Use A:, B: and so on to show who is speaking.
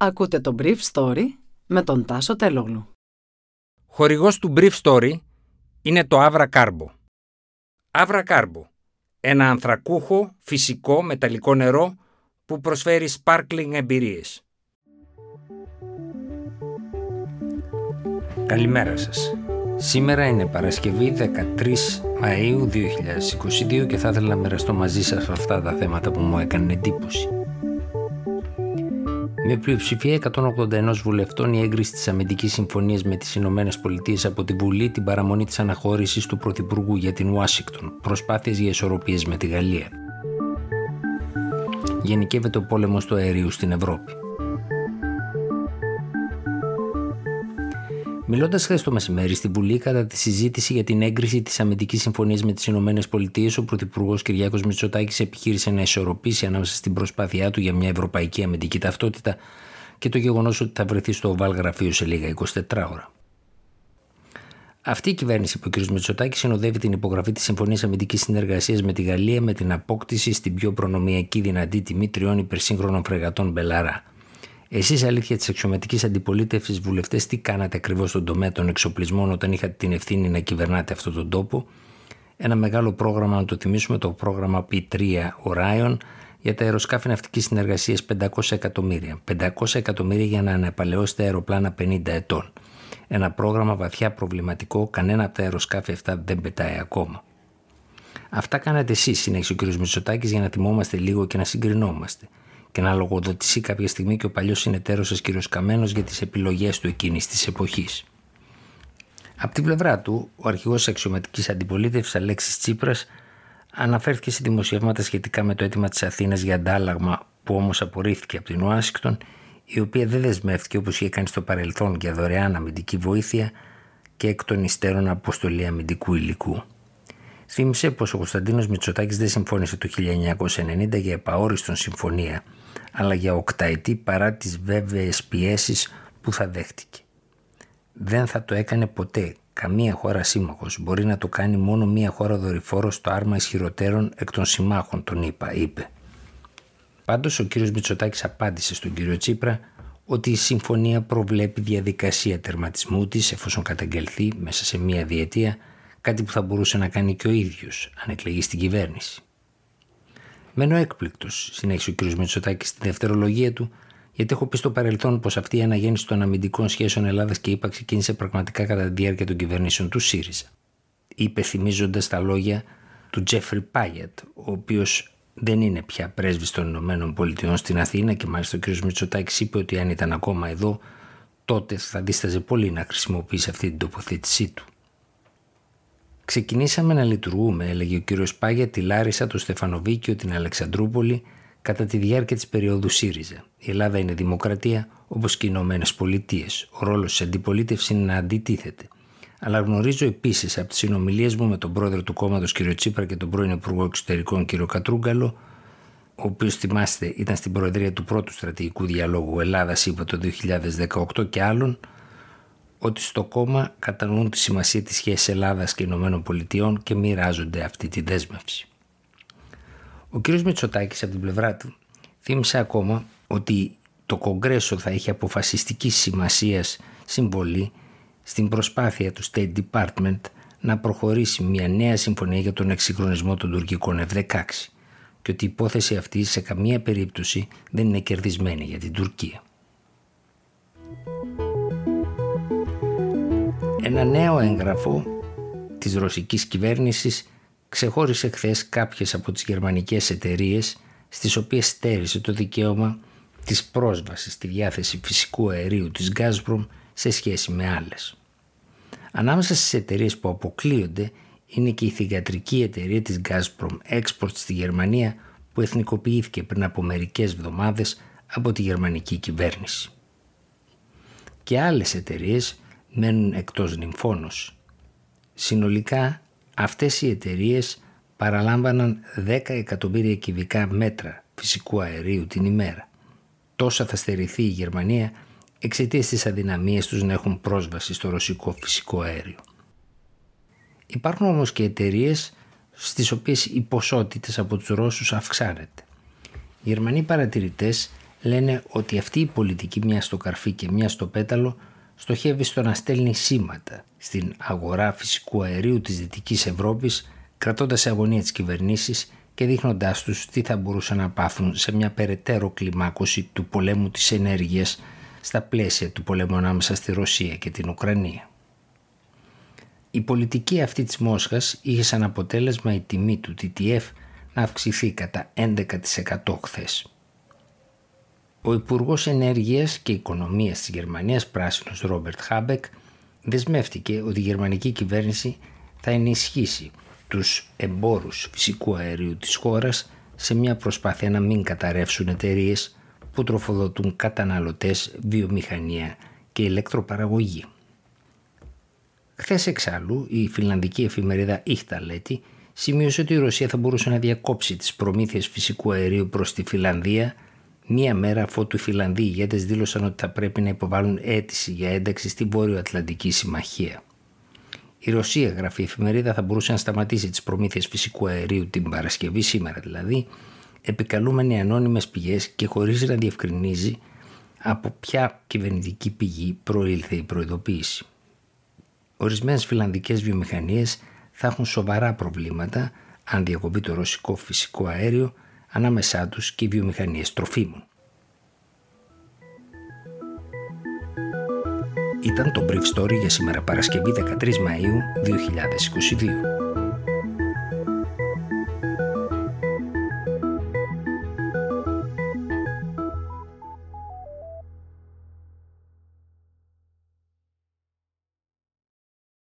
A: Ακούτε το Brief Story με τον Τάσο Τελόγλου.
B: Χορηγός του Brief Story είναι το Avra Carbo. Avra Carbo, ένα ανθρακούχο, φυσικό, μεταλλικό νερό που προσφέρει sparkling εμπειρίες. Καλημέρα σας. Σήμερα είναι Παρασκευή 13 Μαΐου 2022 και θα ήθελα να μοιραστώ μαζί σας αυτά τα θέματα που μου έκανε εντύπωση. Με πλειοψηφία 181 βουλευτών, η έγκριση της αμυντικής συμφωνίας με τις Ηνωμένες Πολιτείες από τη Βουλή, την παραμονή της αναχώρησης του Πρωθυπουργού για την Ουάσιγκτον, προσπάθειες για ισορροπίες με τη Γαλλία. Γενικεύεται ο πόλεμος του αερίου στην Ευρώπη. Μιλώντας χθες το μεσημέρι στη Βουλή κατά τη συζήτηση για την έγκριση της αμυντικής συμφωνίας με τις ΗΠΑ, ο Πρωθυπουργός Κυριάκος Μητσοτάκης επιχείρησε να ισορροπήσει ανάμεσα στην προσπάθειά του για μια ευρωπαϊκή αμυντική ταυτότητα και το γεγονός ότι θα βρεθεί στο οβάλ γραφείο σε λίγα 24 ώρα. Αυτή η κυβέρνηση που ο κ. Μητσοτάκης συνοδεύει την υπογραφή της Συμφωνίας Αμυντικής Συνεργασίας με τη Γαλλία με την απόκτηση στην πιο προνομιακή δυνατή τιμή τριών υπερσύγχρονων φρεγατών Μπελαρά. Εσείς, αλήθεια της αξιωματικής αντιπολίτευσης, βουλευτές, τι κάνατε ακριβώς στον τομέα των εξοπλισμών όταν είχατε την ευθύνη να κυβερνάτε αυτόν τον τόπο; Ένα μεγάλο πρόγραμμα, να το θυμίσουμε, το πρόγραμμα P3 Orion για τα αεροσκάφη ναυτικής συνεργασίας 500 εκατομμύρια. 500 εκατομμύρια για να αναπαλαιώσετε αεροπλάνα 50 ετών. Ένα πρόγραμμα βαθιά προβληματικό, κανένα από τα αεροσκάφη αυτά δεν πετάει ακόμα. Αυτά κάνατε εσείς, συνέχισε ο κ. Μητσοτάκης, για να θυμόμαστε λίγο και να συγκρινόμαστε και να λογοδοτήσει κάποια στιγμή και ο παλιός συνεταίρος σα κ. Καμένος για τις επιλογές του εκείνης της εποχής. Από την πλευρά του, ο αρχηγός της αξιωματικής αντιπολίτευσης Αλέξης Τσίπρας αναφέρθηκε σε δημοσιεύματα σχετικά με το αίτημα της Αθήνας για αντάλλαγμα που όμως απορρίφθηκε από την Ουάσιγκτον, η οποία δεν δεσμεύτηκε όπως είχε κάνει στο παρελθόν για δωρεάν αμυντική βοήθεια και εκ των υστέρων αποστολή αμυντικού υλικού. Θύμισε πως ο Κωνσταντίνος Μητσοτάκης δεν συμφώνησε το 1990 για επαόριστον συμφωνία αλλά για οκταετή παρά τις βέβαιες πιέσεις που θα δέχτηκε. Δεν θα το έκανε ποτέ καμία χώρα σύμμαχος. Μπορεί να το κάνει μόνο μία χώρα δορυφόρος στο άρμα ισχυροτέρων εκ των συμμάχων, τον είπα, είπε. Πάντως ο κύριος Μητσοτάκης απάντησε στον κύριο Τσίπρα ότι η συμφωνία προβλέπει διαδικασία τερματισμού της εφόσον καταγγελθεί μέσα σε μία διετία κάτι που θα μπορούσε να κάνει και ο ίδιος αν εκλεγεί στην κυβέρνηση. Μένω έκπληκτος, συνέχισε ο κ. Μητσοτάκης στη δευτερολογία του, γιατί έχω πει στο παρελθόν πως αυτή η αναγέννηση των αμυντικών σχέσεων Ελλάδας και ύπαρξη ξεκίνησε πραγματικά κατά τη διάρκεια των κυβερνήσεων του ΣΥΡΙΖΑ. Είπε θυμίζοντας τα λόγια του Τζέφρι Πάγιατ, ο οποίος δεν είναι πια πρέσβης των Ηνωμένων Πολιτειών στην Αθήνα και μάλιστα ο κ. Μητσοτάκης είπε ότι αν ήταν ακόμα εδώ, τότε θα δίσταζε πολύ να χρησιμοποιήσει αυτή την τοποθέτησή του. Ξεκινήσαμε να λειτουργούμε, έλεγε ο κύριος Πάγια, τη Λάρισα, το Στεφανοβίκιο, την Αλεξανδρούπολη κατά τη διάρκεια της περίοδου ΣΥΡΙΖΑ. Η Ελλάδα είναι δημοκρατία όπως και οι Ηνωμένες Πολιτείες. Ο ρόλος της αντιπολίτευσης είναι να αντιτίθεται. Αλλά γνωρίζω επίσης από τις συνομιλίες μου με τον πρόεδρο του κόμματος κ. Τσίπρα και τον πρώην Υπουργό Εξωτερικών κ. Κατρούγκαλο, ο οποίος θυμάστε ήταν στην Προεδρία του πρώτου στρατηγικού διαλόγου Ελλάδα-ΣΥΠΑ το 2018 και άλλων, ότι στο κόμμα κατανοούν τη σημασία της σχέσης Ελλάδας και Ηνωμένων Πολιτειών και μοιράζονται αυτή τη δέσμευση. Ο κ. Μητσοτάκης από την πλευρά του θύμισε ακόμα ότι το Κογκρέσο θα έχει αποφασιστική σημασία συμβολή στην προσπάθεια του State Department να προχωρήσει μια νέα συμφωνία για τον εξυγχρονισμό των τουρκικών F-16 και ότι η υπόθεση αυτή σε καμία περίπτωση δεν είναι κερδισμένη για την Τουρκία. Ένα νέο έγγραφο της ρωσικής κυβέρνησης ξεχώρισε χθες κάποιες από τις γερμανικές εταιρείες στις οποίες στέρισε το δικαίωμα της πρόσβασης στη διάθεση φυσικού αερίου της Gazprom σε σχέση με άλλες. Ανάμεσα στις εταιρείες που αποκλείονται είναι και η θηγατρική εταιρεία της Gazprom Export στη Γερμανία που εθνικοποιήθηκε πριν από μερικές εβδομάδες από τη γερμανική κυβέρνηση. Και άλλες εταιρείες μένουν εκτός νυμφώνος. Συνολικά αυτές οι εταιρείες παραλάμβαναν 10 εκατομμύρια κυβικά μέτρα φυσικού αερίου την ημέρα. Τόσα θα στερηθεί η Γερμανία εξαιτίας της αδυναμίας τους να έχουν πρόσβαση στο ρωσικό φυσικό αέριο. Υπάρχουν όμως και εταιρείες στις οποίες οι ποσότητες από τους Ρώσους αυξάνεται. Οι Γερμανοί παρατηρητές λένε ότι αυτή η πολιτική μια στο καρφί και μια στο πέταλο στοχεύει στο να στέλνει σήματα στην αγορά φυσικού αερίου της Δυτικής Ευρώπης κρατώντας σε αγωνία τις κυβερνήσεις και δείχνοντάς τους τι θα μπορούσαν να πάθουν σε μια περαιτέρω κλιμάκωση του πολέμου της ενέργειας στα πλαίσια του πολέμου ανάμεσα στη Ρωσία και την Ουκρανία. Η πολιτική αυτή της Μόσχας είχε σαν αποτέλεσμα η τιμή του TTF να αυξηθεί κατά 11% χθες. Ο Υπουργός Ενέργειας και Οικονομίας της Γερμανίας Πράσινος Ρόμπερτ Χάμπεκ δεσμεύτηκε ότι η γερμανική κυβέρνηση θα ενισχύσει τους εμπόρους φυσικού αερίου της χώρας σε μια προσπάθεια να μην καταρρεύσουν εταιρείες που τροφοδοτούν καταναλωτές, βιομηχανία και ηλεκτροπαραγωγή. Χθες εξάλλου η φιλανδική εφημερίδα Ιχταλέτη σημείωσε ότι η Ρωσία θα μπορούσε να διακόψει τις προμήθειες φυσικού αερίου προς τη Φιλανδία μία μέρα αφού οι Φιλανδοί ηγέτες δήλωσαν ότι θα πρέπει να υποβάλουν αίτηση για ένταξη στη Βόρειο Ατλαντική Συμμαχία. Η Ρωσία, γράφει η εφημερίδα, θα μπορούσε να σταματήσει τις προμήθειες φυσικού αερίου την Παρασκευή, σήμερα δηλαδή, επικαλούμενοι ανώνυμες πηγές και χωρίς να διευκρινίζει από ποια κυβερνητική πηγή προήλθε η προειδοποίηση. Ορισμένες φιλανδικές βιομηχανίες θα έχουν σοβαρά προβλήματα αν διακοπεί το ρωσικό φυσικό αέριο ανάμεσά τους και οι βιομηχανίες τροφίμων. Ήταν το Brief Story για σήμερα Παρασκευή 13 Μαΐου 2022.